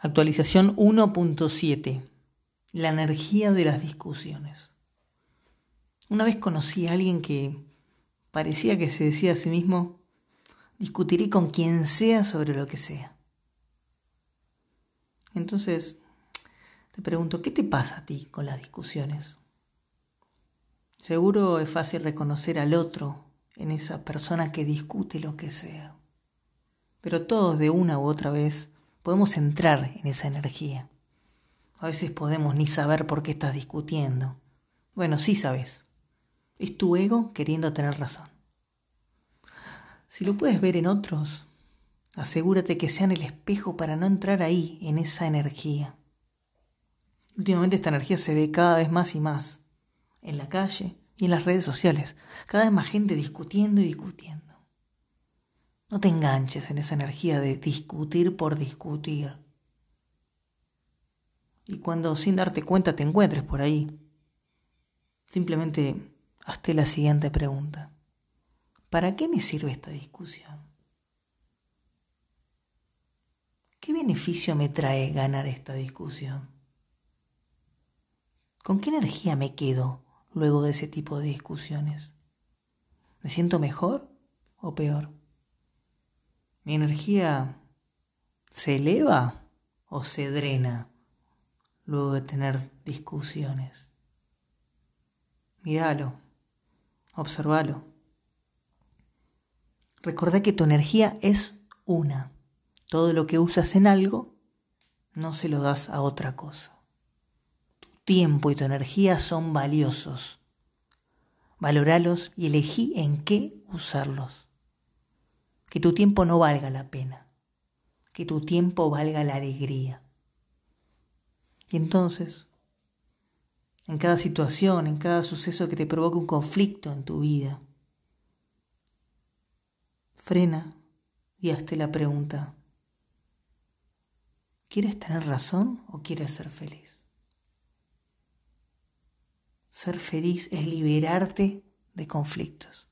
Actualización 1.7. La energía de las discusiones. Una vez conocí a alguien que parecía que se decía a sí mismo, discutiré con quien sea sobre lo que sea. Entonces, te pregunto, ¿qué te pasa a ti con las discusiones? Seguro es fácil reconocer al otro en esa persona que discute lo que sea. Pero todos de una u otra vez podemos entrar en esa energía. A veces podemos ni saber por qué estás discutiendo. Bueno, sí sabes. Es tu ego queriendo tener razón. Si lo puedes ver en otros, asegúrate que sean el espejo para no entrar ahí, en esa energía. Últimamente esta energía se ve cada vez más y más, en la calle y en las redes sociales. Cada vez más gente discutiendo y discutiendo. No te enganches en esa energía de discutir por discutir. Y cuando sin darte cuenta te encuentres por ahí, simplemente hazte la siguiente pregunta. ¿Para qué me sirve esta discusión? ¿Qué beneficio me trae ganar esta discusión? ¿Con qué energía me quedo luego de ese tipo de discusiones? ¿Me siento mejor o peor? ¿Mi energía se eleva o se drena luego de tener discusiones? Míralo, observalo. Recordá que tu energía es una. Todo lo que usas en algo no se lo das a otra cosa. Tu tiempo y tu energía son valiosos. Valoralos y elegí en qué usarlos que tu tiempo no valga la pena, que tu tiempo valga la alegría. Y entonces, en cada situación, en cada suceso que te provoque un conflicto en tu vida, frena y hazte la pregunta, ¿quieres tener razón o quieres ser feliz? Ser feliz es liberarte de conflictos.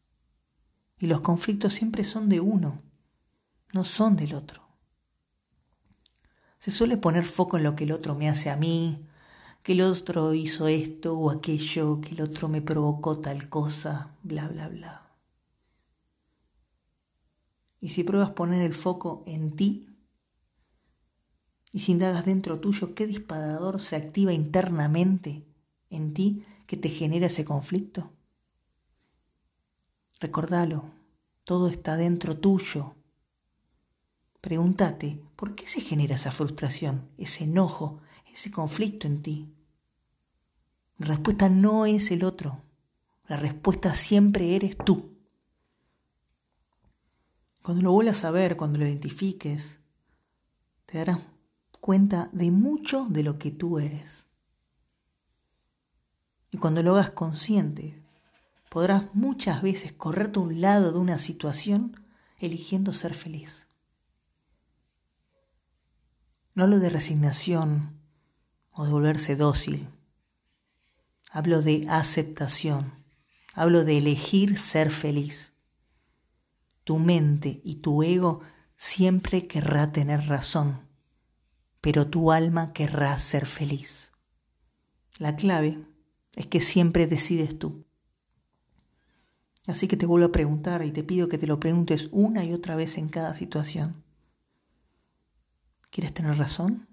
Y los conflictos siempre son de uno, no son del otro. Se suele poner foco en lo que el otro me hace a mí, que el otro hizo esto o aquello, que el otro me provocó tal cosa, bla, bla, bla. Y si pruebas poner el foco en ti, y si indagas dentro tuyo qué disparador se activa internamente en ti que te genera ese conflicto, Recordalo, todo está dentro tuyo. Pregúntate, ¿por qué se genera esa frustración, ese enojo, ese conflicto en ti? La respuesta no es el otro. La respuesta siempre eres tú. Cuando lo vuelvas a ver, cuando lo identifiques, te darás cuenta de mucho de lo que tú eres. Y cuando lo hagas consciente, podrás muchas veces correrte a un lado de una situación eligiendo ser feliz. No hablo de resignación o de volverse dócil. Hablo de aceptación. Hablo de elegir ser feliz. Tu mente y tu ego siempre querrá tener razón, pero tu alma querrá ser feliz. La clave es que siempre decides tú. Así que te vuelvo a preguntar y te pido que te lo preguntes una y otra vez en cada situación. ¿Quieres tener razón?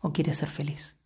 ¿O quieres ser feliz?